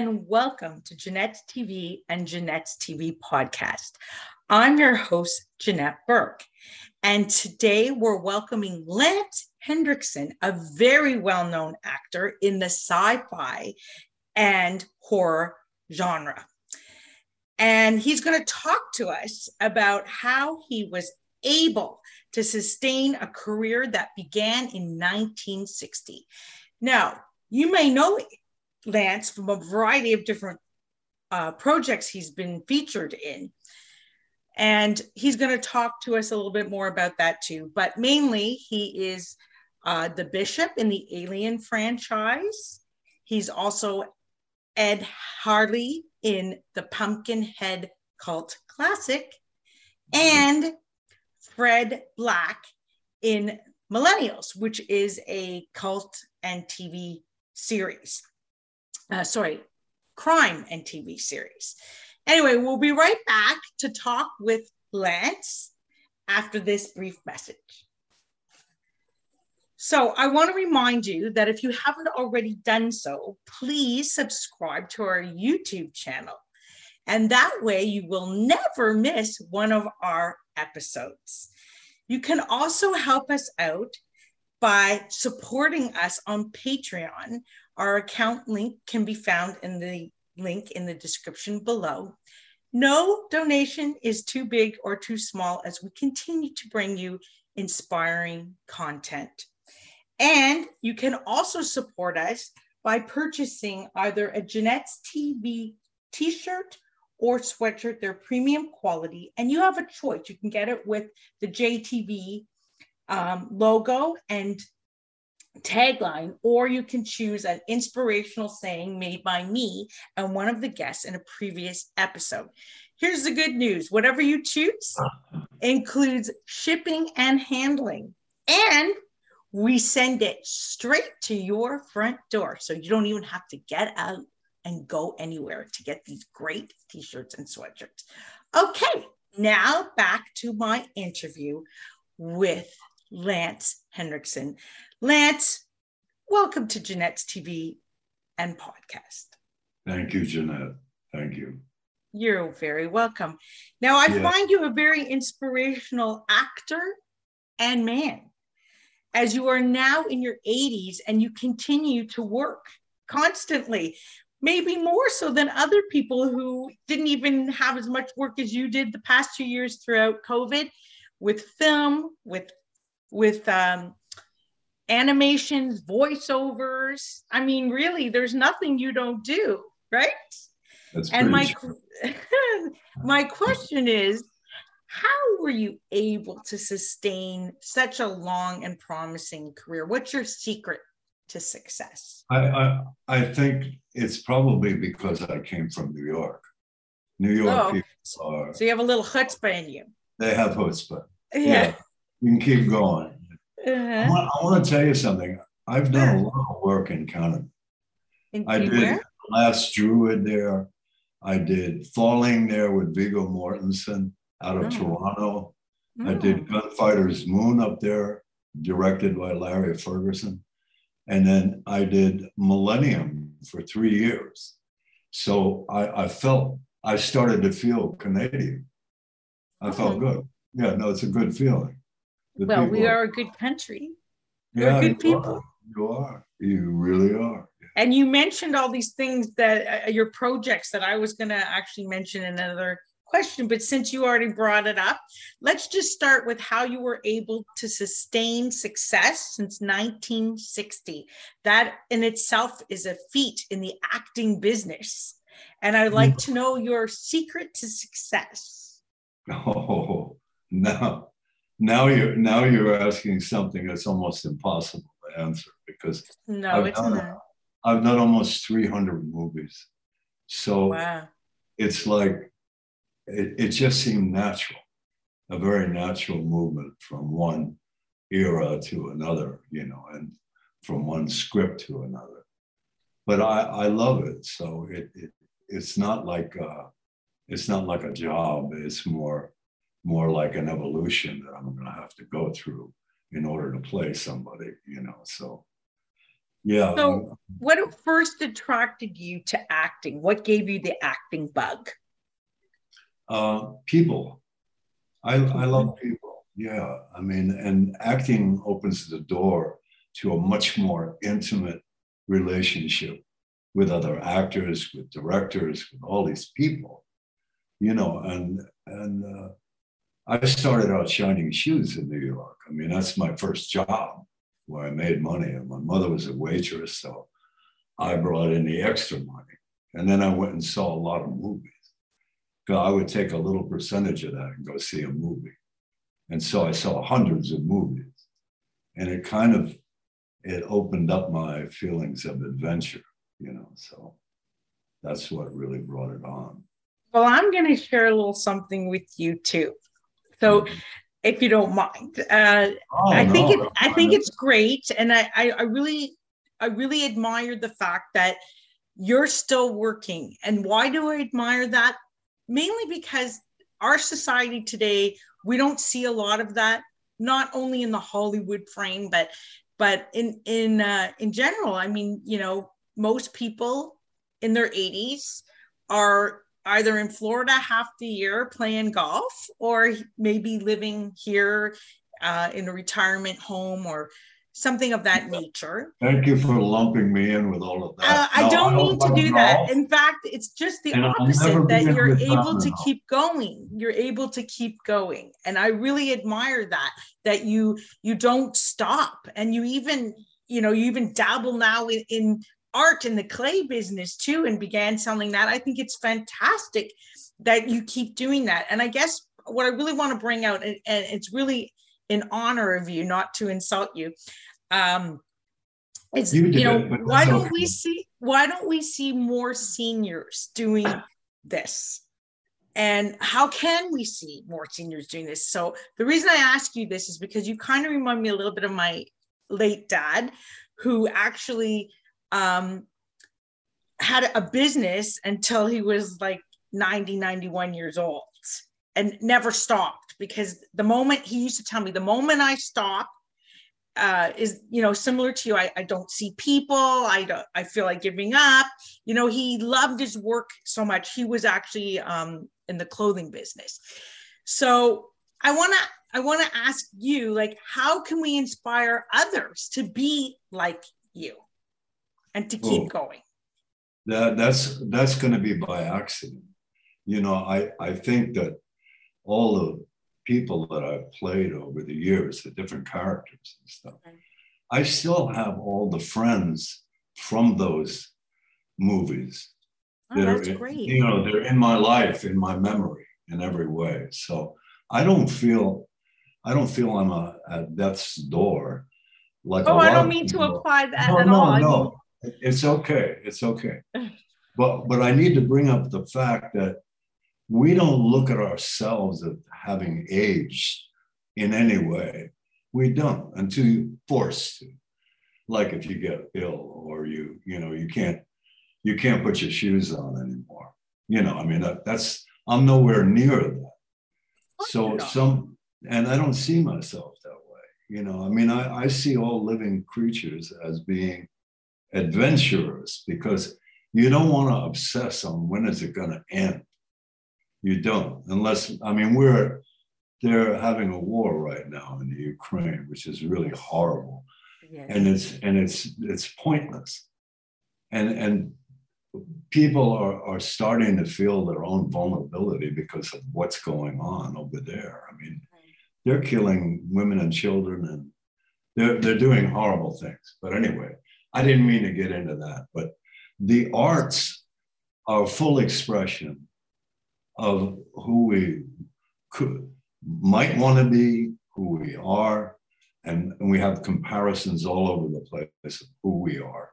and welcome to Jeanette's TV and Jeanette's TV podcast. I'm your host, Jeanette Burke, and today we're welcoming Lance Henriksen, a very well known actor in the sci fi and horror genre. And he's going to talk to us about how he was able to sustain a career that began in 1960. Now, you may know Lance from a variety of different uh, projects he's been featured in. And he's going to talk to us a little bit more about that too. But mainly, he is uh, the bishop in the Alien franchise. He's also Ed Harley in the Pumpkinhead Cult Classic and Fred Black in Millennials, which is a cult and TV series uh, sorry, crime and TV series. Anyway, we'll be right back to talk with Lance after this brief message. So, I want to remind you that if you haven't already done so, please subscribe to our YouTube channel. And that way, you will never miss one of our episodes. You can also help us out by supporting us on Patreon our account link can be found in the link in the description below. No donation is too big or too small as we continue to bring you inspiring content. And you can also support us by purchasing either a Jeanette's TV t shirt or sweatshirt. They're premium quality, and you have a choice. You can get it with the JTV um, logo and tagline, or you can choose an inspirational saying made by me and one of the guests in a previous episode. Here's the good news whatever you choose includes shipping and handling, and we send it straight to your front door. So you don't even have to get out and go anywhere to get these great t shirts and sweatshirts. Okay, now back to my interview with Lance Henriksen. Lance, welcome to Jeanette's TV and podcast. Thank you, Jeanette. Thank you. You're very welcome. Now, I yeah. find you a very inspirational actor and man, as you are now in your 80s and you continue to work constantly, maybe more so than other people who didn't even have as much work as you did the past two years throughout COVID with film, with with um, animations, voiceovers. I mean, really, there's nothing you don't do, right? That's and my my question is, how were you able to sustain such a long and promising career? What's your secret to success? I, I, I think it's probably because I came from New York. New York oh, people are. So you have a little chutzpah in you. They have chutzpah. Yeah. yeah. You can keep going. Uh-huh. I, want, I, want, to tell you something. I've done a lot of work in Canada. In, I did where? Last Druid there. I did Falling there with Viggo Mortensen out of oh. Toronto. Oh. I did oh. Gunfighter's Moon up there, directed by Larry Ferguson. And then I did Millennium for three years. So I, I felt, I started to feel Canadian. I felt oh. good. Yeah, no, it's a good feeling well, we are a good country. Yeah, We're good people. Are. You are. You really are. And you mentioned all these things that uh, your projects that I was going to actually mention in another question, but since you already brought it up, let's just start with how you were able to sustain success since 1960. That in itself is a feat in the acting business. And I'd like to know your secret to success. Oh, no now you're now you're asking something that's almost impossible to answer because no, I've it's done, not. I've done almost 300 movies, so wow. it's like it, it just seemed natural, a very natural movement from one era to another, you know, and from one script to another. But I, I love it, so it, it it's not like a, it's not like a job. It's more more like an evolution that I'm going to have to go through in order to play somebody, you know. So Yeah. So, what first attracted you to acting? What gave you the acting bug? Uh, people. I, I love people. Yeah. I mean, and acting opens the door to a much more intimate relationship with other actors, with directors, with all these people, you know, and and uh, I started out shining shoes in New York. I mean, that's my first job where I made money. And my mother was a waitress, so I brought in the extra money. And then I went and saw a lot of movies. I would take a little percentage of that and go see a movie. And so I saw hundreds of movies. And it kind of it opened up my feelings of adventure, you know. So that's what really brought it on. Well, I'm going to share a little something with you too. So, if you don't mind, uh, oh, I think no, it, I think it's great, and I, I, I really I really admire the fact that you're still working. And why do I admire that? Mainly because our society today, we don't see a lot of that, not only in the Hollywood frame, but but in in uh, in general. I mean, you know, most people in their 80s are either in Florida half the year playing golf or maybe living here uh, in a retirement home or something of that nature. Thank you for lumping me in with all of that. Uh, I don't mean to do that. In fact, it's just the and opposite that you're able to keep going. You're able to keep going. And I really admire that that you you don't stop and you even you know you even dabble now in, in art in the clay business too and began selling that. I think it's fantastic that you keep doing that. And I guess what I really want to bring out and, and it's really in honor of you, not to insult you. Um, it's you, you know it, why don't okay. we see why don't we see more seniors doing this? And how can we see more seniors doing this? So the reason I ask you this is because you kind of remind me a little bit of my late dad, who actually um, had a business until he was like 90, 91 years old and never stopped because the moment he used to tell me the moment I stop uh, is you know similar to you I, I don't see people I don't I feel like giving up. You know he loved his work so much he was actually um, in the clothing business. So I want to I want to ask you like how can we inspire others to be like you and to keep oh, going that that's that's going to be by accident you know I I think that all the people that I've played over the years, the different characters and stuff. I still have all the friends from those movies. Oh, that that's are, great. You know, they're in my life, in my memory, in every way. So I don't feel, I don't feel I'm a, at death's door. Like oh, I don't mean to apply that no, at no, all. No, it's okay. It's okay. but but I need to bring up the fact that we don't look at ourselves as having aged in any way. We don't until you're forced to. Like if you get ill or you, you know, you can't, you can't put your shoes on anymore. You know, I mean, that, that's, I'm nowhere near that. So some, and I don't see myself that way. You know, I mean, I, I see all living creatures as being adventurers because you don't want to obsess on when is it going to end you don't, unless, I mean, we're, they're having a war right now in the Ukraine, which is really horrible. Yes. And it's, and it's, it's pointless. And, and people are, are starting to feel their own vulnerability because of what's going on over there. I mean, they're killing women and children and they're, they're doing horrible things. But anyway, I didn't mean to get into that, but the arts are full expression of who we could might want to be, who we are, and, and we have comparisons all over the place of who we are.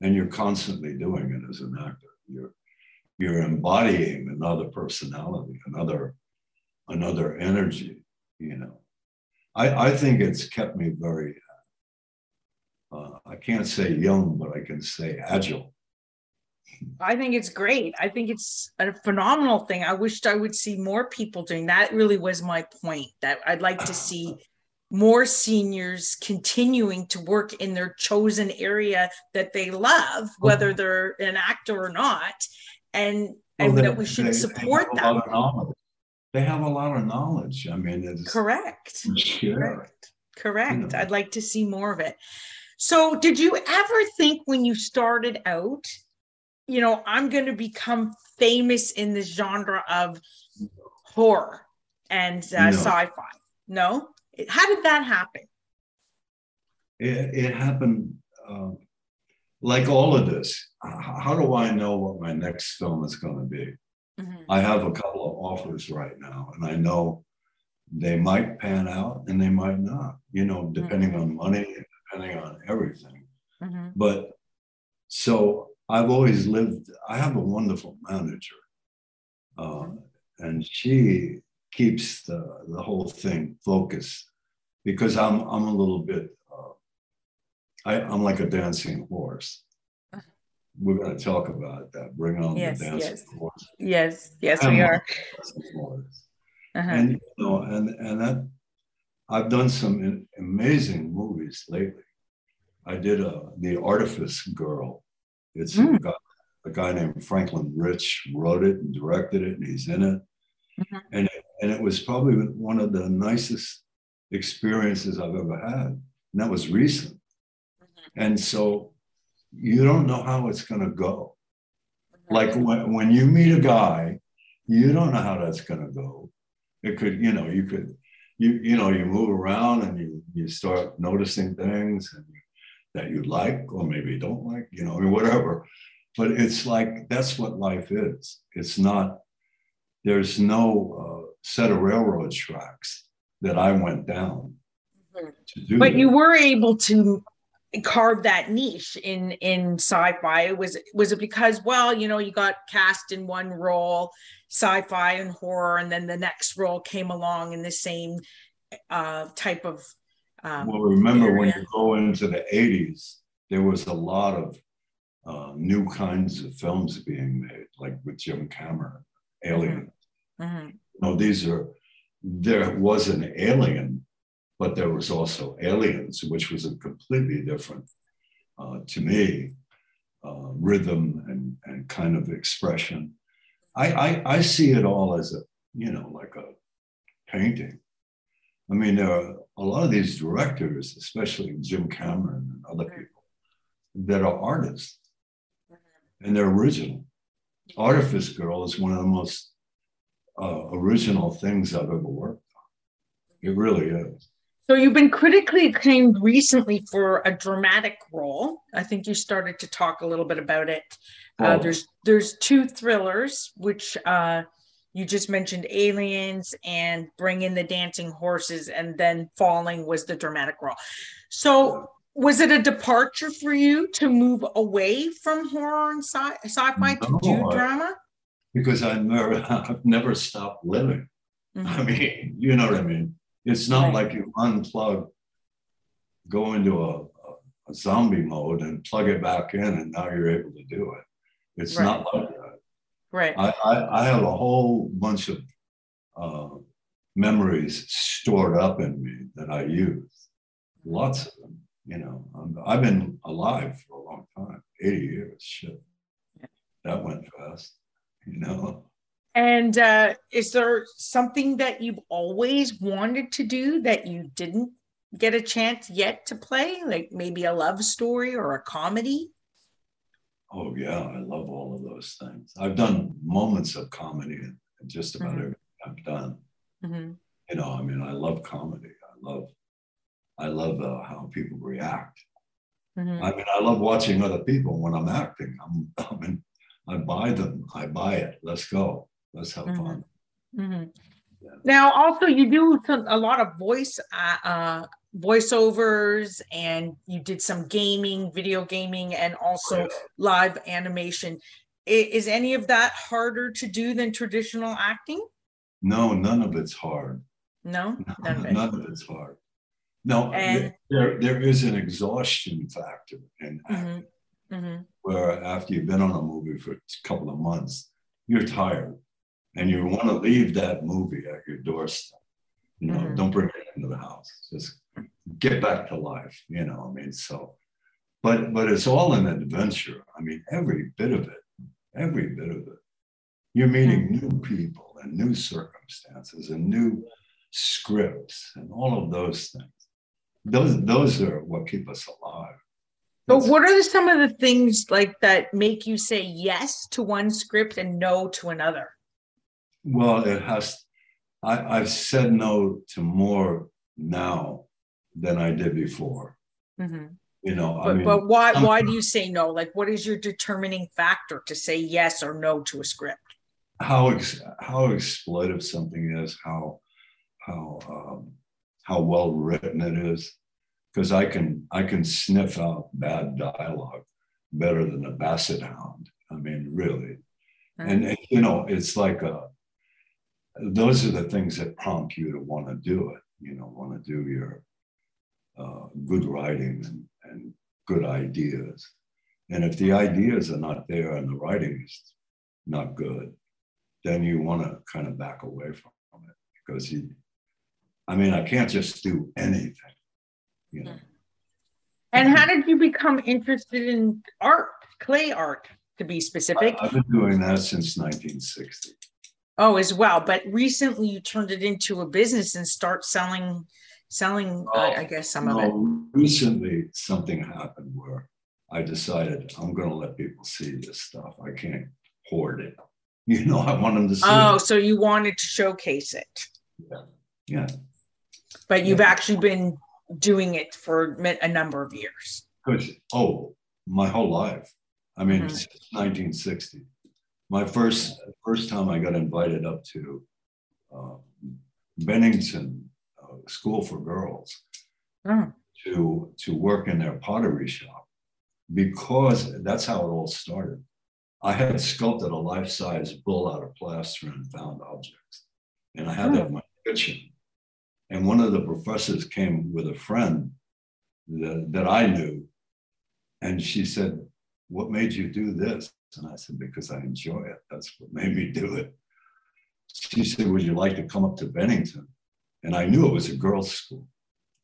And you're constantly doing it as an actor. You're you're embodying another personality, another another energy, you know. I, I think it's kept me very uh, I can't say young, but I can say agile. I think it's great. I think it's a phenomenal thing. I wished I would see more people doing that. Really was my point that I'd like to see more seniors continuing to work in their chosen area that they love, whether they're an actor or not, and and well, they, that we should they, support they them. They have a lot of knowledge. I mean, it's correct. Correct. Correct. You know. I'd like to see more of it. So, did you ever think when you started out, you know, I'm going to become famous in the genre of horror and uh, no. sci-fi? No. How did that happen? It, it happened uh, like all of this. How do I know what my next film is going to be? Mm-hmm. I have a couple of offers right now, and I know they might pan out and they might not, you know, depending mm-hmm. on money depending on everything. Mm-hmm. But so I've always lived, I have a wonderful manager, uh, and she keeps the, the whole thing focused because I'm, I'm a little bit, uh, I, I'm like a dancing horse. We're going to talk about that. Bring on yes, the dancing yes. horse. Yes, yes, we are. Uh-huh. And you know, and and that I've done some amazing movies lately. I did a the Artifice Girl. It's mm. a, guy, a, guy, named Franklin Ritch wrote it and directed it, and he's in it. Mm-hmm. And and it was probably one of the nicest experiences I've ever had, and that was recent. Mm-hmm. And so you don't know how it's going to go. Mm-hmm. Like when, when you meet a guy, you don't know how that's going to go. It could, you know, you could, you you know, you move around and you you start noticing things and that you like or maybe don't like, you know, or whatever. But it's like that's what life is. It's not. There's no uh, set of railroad tracks that I went down. Mm-hmm. but that. you were able to carve that niche in in sci-fi was was it because well you know you got cast in one role sci-fi and horror and then the next role came along in the same uh type of um, well remember area. when you go into the 80s there was a lot of uh, new kinds of films being made like with jim cameron alien mm-hmm. mm-hmm. know these are there was an alien but there was also Aliens, which was a completely different, uh, to me, uh, rhythm and, and kind of expression. I, I, I see it all as a, you know, like a painting. I mean, there are a lot of these directors, especially Jim Cameron and other people, that are artists and they're original. Artifice Girl is one of the most uh, original things I've ever worked on. It really is. So you've been critically acclaimed recently for a dramatic role. I think you started to talk a little bit about it. Uh, oh. There's there's two thrillers, which uh, you just mentioned, Aliens and Bring in the Dancing Horses, and then Falling was the dramatic role. So was it a departure for you to move away from horror and sci- fi to no, do drama? Because I never I've never stopped living. Mm-hmm. I mean, you know what I mean it's not right. like you unplug, go into a, a, zombie mode and plug it back in, and now you're able to do it. It's right. not like. Right. I, I, I, have a whole bunch of uh, memories stored up in me that I use. Lots of them. You know, i have been alive for a long time 80 years. Shit. That went fast, you know. And uh, is there something that you've always wanted to do that you didn't get a chance yet to play? Like maybe a love story or a comedy? Oh, yeah. I love all of those things. I've done moments of comedy and just about mm-hmm. everything I've done. Mm-hmm. You know, I mean, I love comedy. I love, I love uh, how people react. Mm-hmm. I mean, I love watching other people when I'm acting. I'm, I mean, I buy them. I buy it. Let's go. Let's have mm-hmm. fun. Mm-hmm. Yeah. Now, also, you do a lot of voice uh, uh, voiceovers, and you did some gaming, video gaming, and also live animation. Is, any of that harder to do than traditional acting? No, none of it's hard. No, none, of, it. none of it's hard. No, and, there, there is an exhaustion factor in mm-hmm. acting, mm-hmm. where after you've been on a movie for a couple of months, you're tired and you want to leave that movie at your doorstep. You know, mm-hmm. don't bring it into the house. Just get back to life, you know. I mean, so, but but it's all an adventure. I mean, every bit of it, every bit of it. You're meeting mm-hmm. new people and new circumstances and new scripts and all of those things. Those those are what keep us alive. But what are some of the things like that make you say yes to one script and no to another? Well, it has. I, I've said no to more now than I did before. Mm-hmm. You know, but, I mean, but why why do you say no? Like, what is your determining factor to say yes or no to a script? How ex, how exploitive something is, how how um, how well written it is, because I can I can sniff out bad dialogue better than a basset hound. I mean, really, mm-hmm. and you know, it's like a those are the things that prompt you to want to do it. You know, want to do your uh, good writing and, and good ideas. And if the ideas are not there and the writing is not good, then you want to kind of back away from it because you, I mean, I can't just do anything, you know. And how did you become interested in art, clay art, to be specific? I've been doing that since 1960. Oh, as well. But recently you turned it into a business and start selling selling oh, I, I, guess some no, of it. Recently something happened where I decided I'm gonna let people see this stuff. I can't hoard it. You know, I want them to see Oh, it. so you wanted to showcase it. Yeah. Yeah. But you've yeah. actually been doing it for a number of years. Oh, my whole life. I mean, mm-hmm. 1960 my first first time I got invited up to uh, Bennington School for Girls mm. to to work in their pottery shop because that's how it all started. I had sculpted a life size bull out of plaster and found objects, and I had mm. that in my kitchen. And one of the professors came with a friend that, that I knew, and she said, "What made you do this?" And I said, because I enjoy it. That's what made me do it. She said, would you like to come up to Bennington? And I knew it was a girls' school.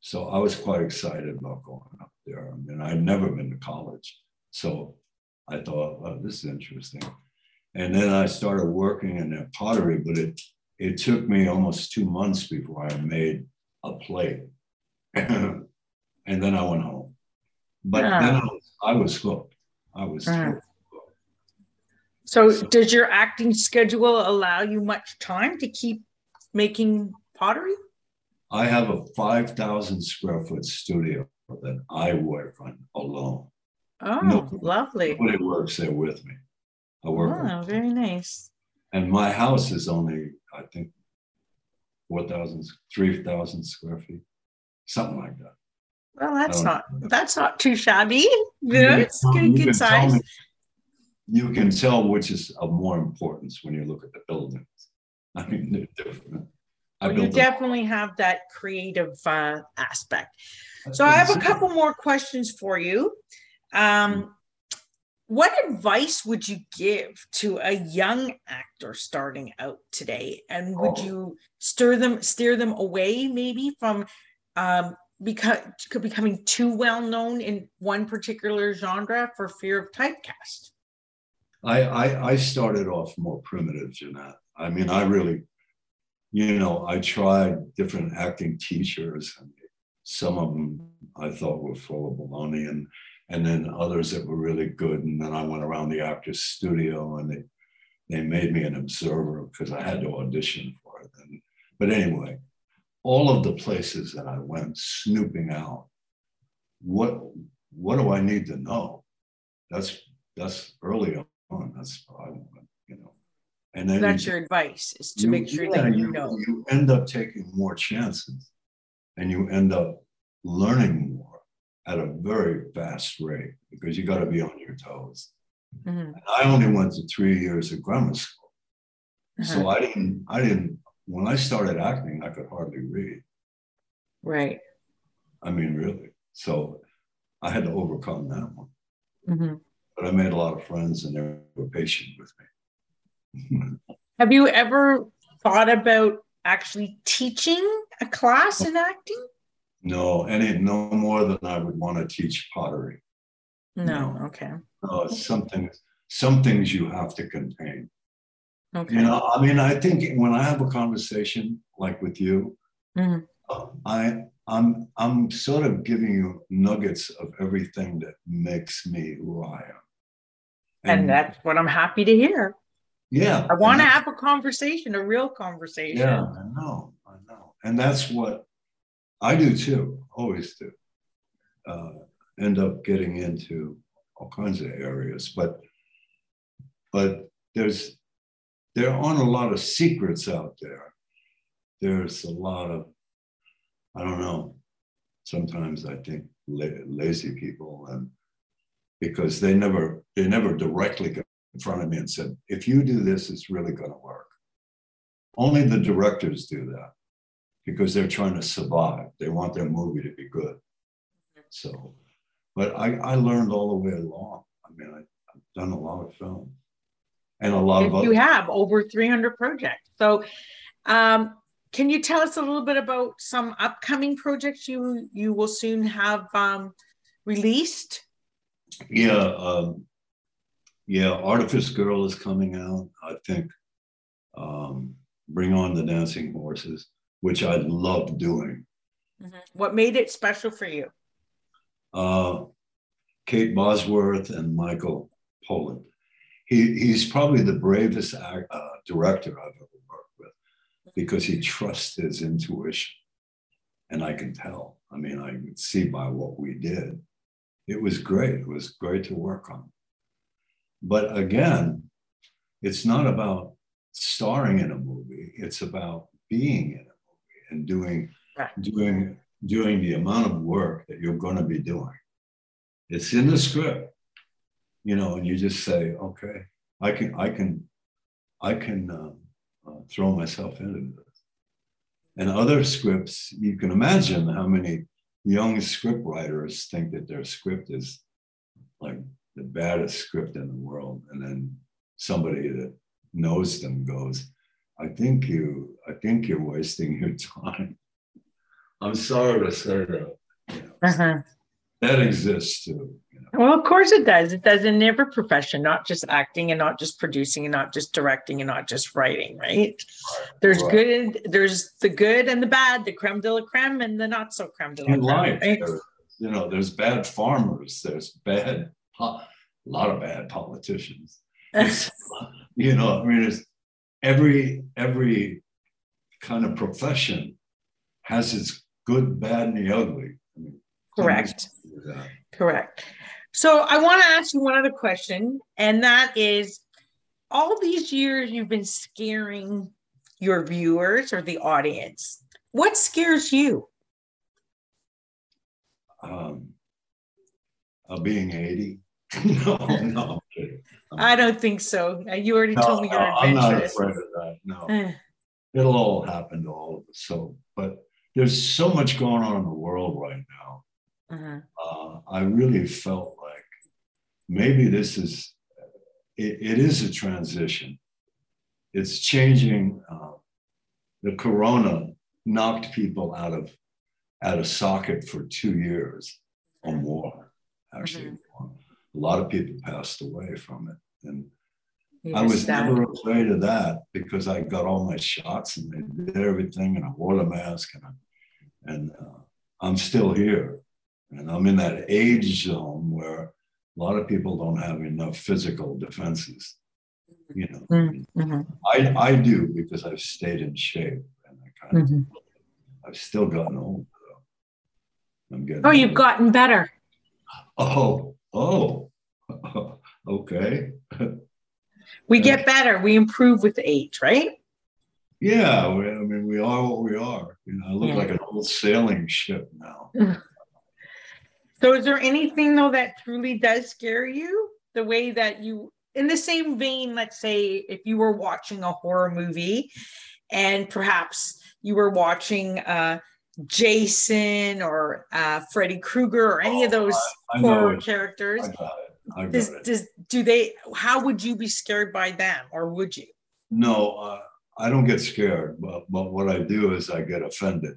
So I was quite excited about going up there. I mean, I'd never been to college. So I thought, oh, this is interesting. And then I started working in their pottery, but it, it took me almost two months before I made a plate. and then I went home. But yeah. then I was, I was hooked. I was hooked. So, does your acting schedule allow you much time to keep making pottery? I have a 5,000 square foot studio that I work on alone. Oh, nobody, lovely. Nobody works there with me. I work Oh, very nice. And my house is only, I think, 4,000, 3,000 square feet, something like that. Well, that's not that's not too shabby. Yeah, it's good, good size you can tell which is of more importance when you look at the buildings. I mean, they're different. Well, you definitely have that creative uh, aspect. So I have a couple more questions for you. Um, what advice would you give to a young actor starting out today? And would oh. you stir them, steer them away maybe from um, beca- becoming too well known in one particular genre for fear of typecast? I, I, I started off more primitive, than that. I mean, I really, you know, I tried different acting teachers, and some of them I thought were full of baloney, and and then others that were really good. And then I went around the actor's studio, and they they made me an observer because I had to audition for it. And, but anyway, all of the places that I went, snooping out, what what do I need to know? That's that's early on. That's I. And then that's you, your advice is to you, make sure yeah, that you, you know. You end up taking more chances and you end up learning more at a very fast rate because you got to be on your toes. Mm-hmm. I only went to three years of grammar school. Uh-huh. So I didn't, I didn't, when I started acting, I could hardly read. Right. I mean, really. So I had to overcome that one. Mm-hmm but I made a lot of friends and they were patient with me. Have you ever thought about actually teaching a class in acting? No, any no more than I would want to teach pottery. No, no. okay. No, it's something some things you have to contain. Okay. You know, I mean, I think when I have a conversation like with you, mm-hmm. I I'm I'm sort of giving you nuggets of everything that makes me who I am. And, and that's what I'm happy to hear. Yeah. I want to have a conversation, a real conversation. Yeah, I know. I know. And that's what I do too, always do. Uh, end up getting into all kinds of areas, but but there's there aren't a lot of secrets out there. There's a lot of I don't know. Sometimes I think la- lazy people, and because they never they never directly front of me and said, "If you do this, it's really going to work." Only the directors do that because they're trying to survive. They want their movie to be good. So, but I, I learned all the way along. I mean, I, have done a lot of film and a lot if of. You have over 300 projects. So, um, can you tell us a little bit about some upcoming projects you you will soon have um, released? Yeah, um, yeah. Artifice Girl is coming out. I think. Um, Bring on the Dancing Horses, which I love doing. Mm-hmm. What made it special for you? Uh, Kate Bosworth and Michael Polish. He, he's probably the bravest act, uh, director I've ever worked with because he trusts his intuition. And I can tell. I mean, I could see by what we did. It was great. It was great to work on. But again, it's not about starring in a movie. It's about being in a movie and doing doing doing the amount of work that you're going to be doing. It's in the script, you know, and you just say, okay, I can I can I can um, uh, throw myself into this. And other scripts, you can imagine how many young script writers think that their script is like the baddest script in the world. And then somebody that knows them goes, I think you, I think you're wasting your time. I'm sorry to say that. You know, uh-huh. That exists too. Well, of course it does. It does in every profession, not just acting and not just producing and not just directing and not just writing, right? There's right. good, there's the good and the bad, the creme de la creme and the not so creme de la creme. Life, right? there, you know, there's bad farmers, there's bad, a lot of bad politicians. you know, I mean, it's every every kind of profession has its good, bad, and the ugly. I mean, Correct. Correct. So I want to ask you one other question, and that is all these years you've been scaring your viewers or the audience. What scares you? Um, uh, being 80. no, no. I don't think so. Uh, you already no, told me you're no, I'm not afraid of that. No. Eh. It'll all happen to all of us. So, but there's so much going on in the world right now. Uh-huh. Uh, I really felt like maybe this is it, it is a transition it's changing uh, the corona knocked people out of out of socket for two years or more actually mm-hmm. A lot of people passed away from it and I was never afraid of that because I got all my shots and they did everything and I wore the mask and, I, and uh, I'm still here and I'm in that age zone where a lot of people don't have enough physical defenses. You know, mm-hmm. I, I do because I've stayed in shape and I kind of, mm-hmm. I've still gotten old though. I'm getting. Oh, you've gotten better. Oh, oh, okay. we get better. We improve with age, right? Yeah, I mean, we are what we are. You know, I look yeah. like an old sailing ship now. So, is there anything though that truly does scare you? The way that you, in the same vein, let's say if you were watching a horror movie and perhaps you were watching uh, Jason or uh, Freddy Krueger or any oh, of those I, I horror characters. Does, does, do they, how would you be scared by them or would you? No, uh, I don't get scared, but, but what I do is I get offended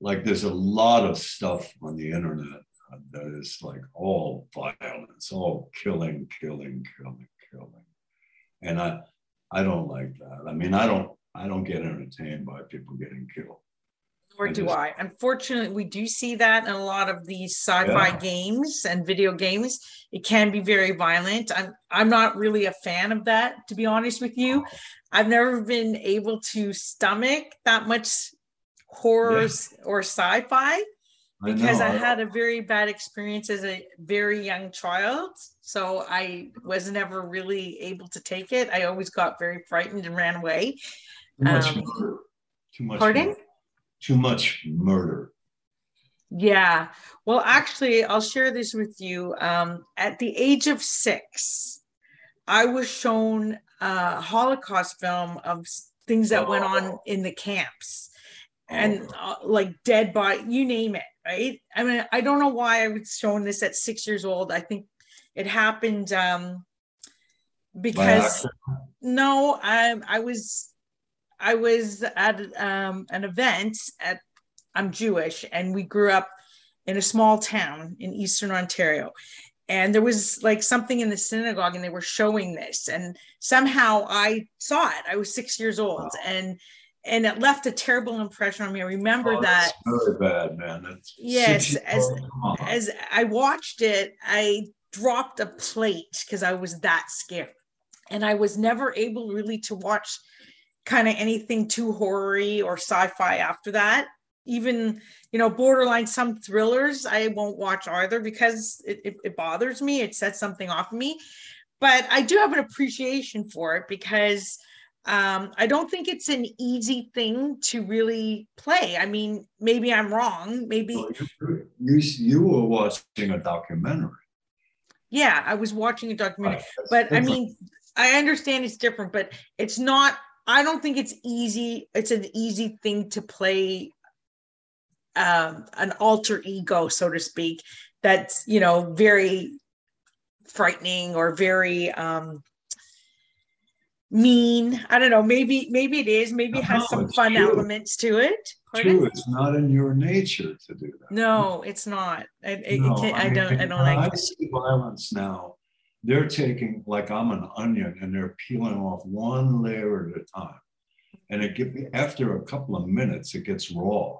like there's a lot of stuff on the internet that is like all violence, all killing, killing, killing, killing. And I I don't like that. I mean, I don't I don't get entertained by people getting killed. Nor do I. Unfortunately, we do see that in a lot of these sci-fi yeah. games and video games. It can be very violent. I'm I'm not really a fan of that, to be honest with you. I've never been able to stomach that much horror yeah. or sci-fi because I, I, had a very bad experience as a very young child. So I was never really able to take it. I always got very frightened and ran away. Too much um. Too much. Pardon? Too much murder. Yeah. Well, actually, I'll share this with you. Um, at the age of six, I was shown a Holocaust film of things that went on oh. in the camps and oh. uh, like dead body, you name it right? I mean, I don't know why I was shown this at six years old. I think it happened um, because no, I I was I was at um, an event at I'm Jewish and we grew up in a small town in Eastern Ontario. And there was like something in the synagogue and they were showing this. And somehow I saw it. I was six years old. And and it left a terrible impression on me. I remember oh, that. Very bad, man. That's yes, as as I watched it, I dropped a plate because I was that scared, and I was never able really to watch kind of anything too horror or sci-fi after that. Even you know, borderline some thrillers I won't watch either because it, it, it bothers me. It sets something off of me. But I do have an appreciation for it because um, I don't think it's an easy thing to really play. I mean, maybe I'm wrong. Maybe well, you, you were watching a documentary. Yeah, I was watching a documentary, right, but different. I mean, I understand it's different, but it's not. I don't think it's easy. It's an easy thing to play um, an alter ego, so to speak. That's you know very frightening or very um, mean. I don't know. Maybe maybe it is. Maybe it has some fun true. elements to it. Pardon? True. It's not in your nature to do that. No, it's not. I, no, I, I, I don't. I don't like. I see violence now. They're taking like I'm an onion, and they're peeling off one layer at a time, and it get me after a couple of minutes, it gets raw.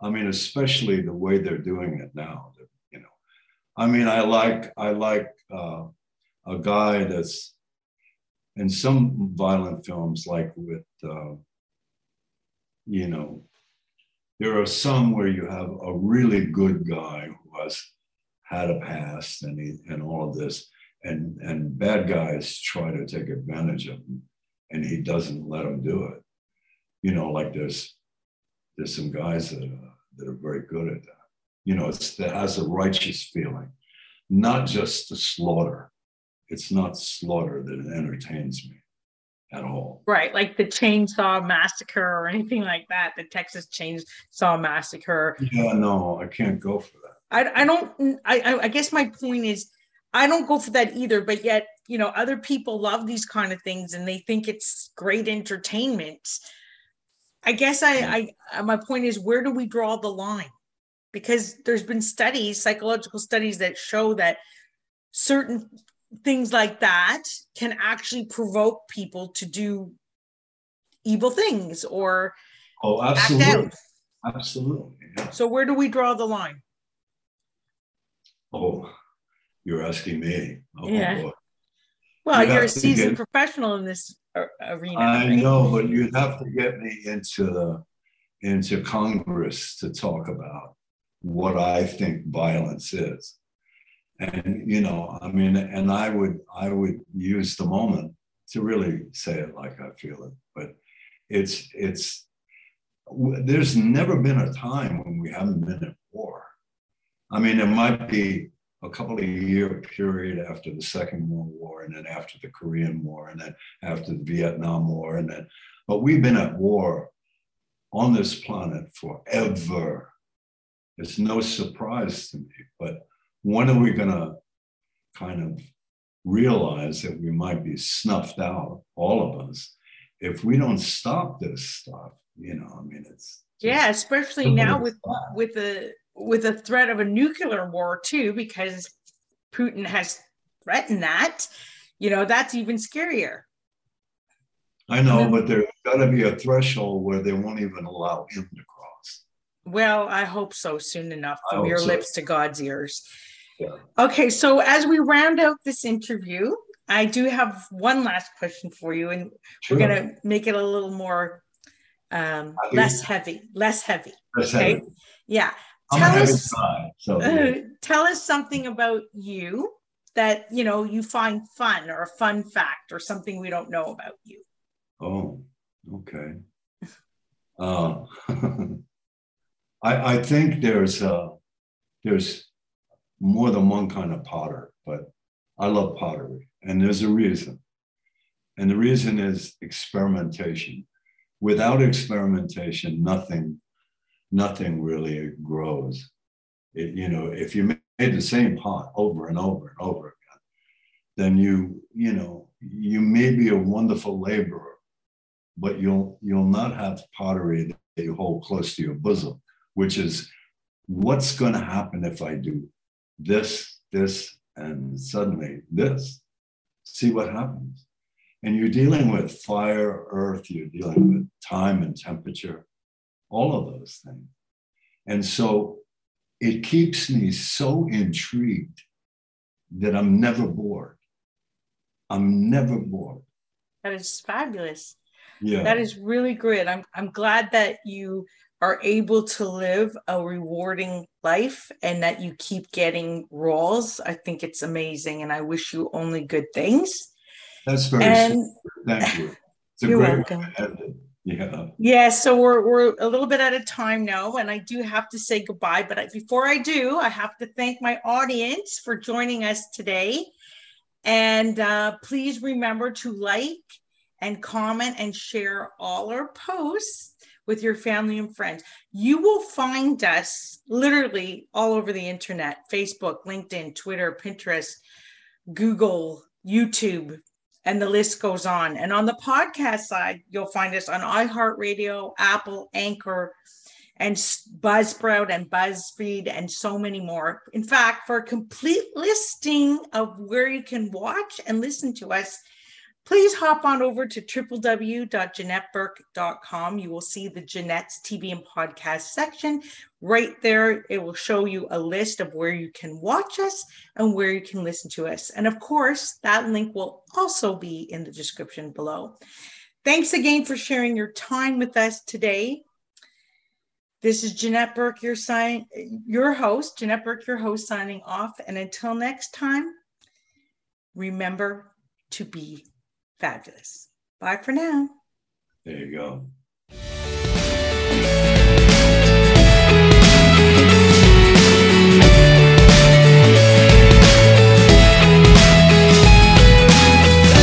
I mean, especially the way they're doing it now. You know, I mean, I like I like uh, a guy that's in some violent films, like with, uh, you know, there are some where you have a really good guy who has had a past and he, and all of this, and and bad guys try to take advantage of him, and he doesn't let them do it. You know, like there's there's some guys that uh, that are very good at that. You know, it's that has a righteous feeling, not just the slaughter it's not slaughter that entertains me at all. Right, like the Chainsaw Massacre or anything like that, the Texas Chainsaw Massacre. Yeah, no, I can't go for that. I, I don't. I, I guess my point is, I don't go for that either. But yet, you know, other people love these kind of things and they think it's great entertainment. I guess I, I my point is, where do we draw the line? Because there's been studies, psychological studies that show that certain things like that can actually provoke people to do evil things or oh absolutely absolutely yeah. so where do we draw the line oh you're asking me. Oh, yeah. Boy. well you are a seasoned get, professional in this uh, arena. I right? know but you have to get me into the into congress to talk about what i think violence is. And you know i mean and i would i would use the moment to really say it like i feel it. But it's it's there's never been a time when we haven't been at war. I mean it might be a couple of year period after the second world war and then after the korean war and then after the vietnam war and then but we've been at war on this planet forever it's no surprise to me but when are we going to kind of realize that we might be snuffed out, all of us, if we don't stop this stuff? You know, I mean, it's Yeah, especially now with with the with the threat of a nuclear war too, because Putin has threatened that. You know, that's even scarier. I know, but there's got to be a threshold where they won't even allow him to cross. Well, I hope so soon enough from your so. lips to God's ears. Yeah. Okay, so as we round out this interview, I do have one last question for you, and sure. we're going to make it a little more um, less heavy, less heavy. Less okay. Heavy. Yeah. I'm tell us, guy, so, uh, tell us something about you that you know you find fun or a fun fact or something we don't know about you. Oh, okay. uh, I, I think there's uh, there's more than one kind of potter, but I love pottery, and there's a reason. And the reason is experimentation. Without experimentation, nothing, nothing really grows. It, you know, if you made the same pot over and over and over again, then you, you know, you may be a wonderful laborer, but you'll you'll not have pottery that you hold close to your bosom, which is what's going to happen if I do this, this, and suddenly this. See what happens. And you're dealing with fire, earth, you're dealing with time and temperature, all of those things. And so it keeps me so intrigued that I'm never bored. I'm never bored. That is fabulous. Yeah. That is really great. I'm I'm glad that you are able to live a rewarding life and that you keep getting roles. I think it's amazing and I wish you only good things. That's very and, Thank you. It's a you're great welcome. Yeah. Yeah. So we're, we're a little bit at a time now, and I do have to say goodbye. But before I do, I have to thank my audience for joining us today. And uh, please remember to like and comment and share all our posts with your family and friends. You will find us literally all over the internet Facebook, LinkedIn, Twitter, Pinterest, Google, YouTube, and the list goes on. And on the podcast side, you'll find us on iHeartRadio, Apple, Anchor, and Buzzsprout and BuzzFeed, and so many more. In fact, for a complete listing of where you can watch and listen to us, please hop on over to www.jeanetteburke.com. You will see the Jeanette's TV and podcast section. Right there, it will show you a list of where you can watch us and where you can listen to us. And of course, that link will also be in the description below. Thanks again for sharing your time with us today. This is Jeanette Burke, your sign, your host, Jeanette Burke, your host, signing off. And until next time, remember to be fabulous. Bye for now. There you go.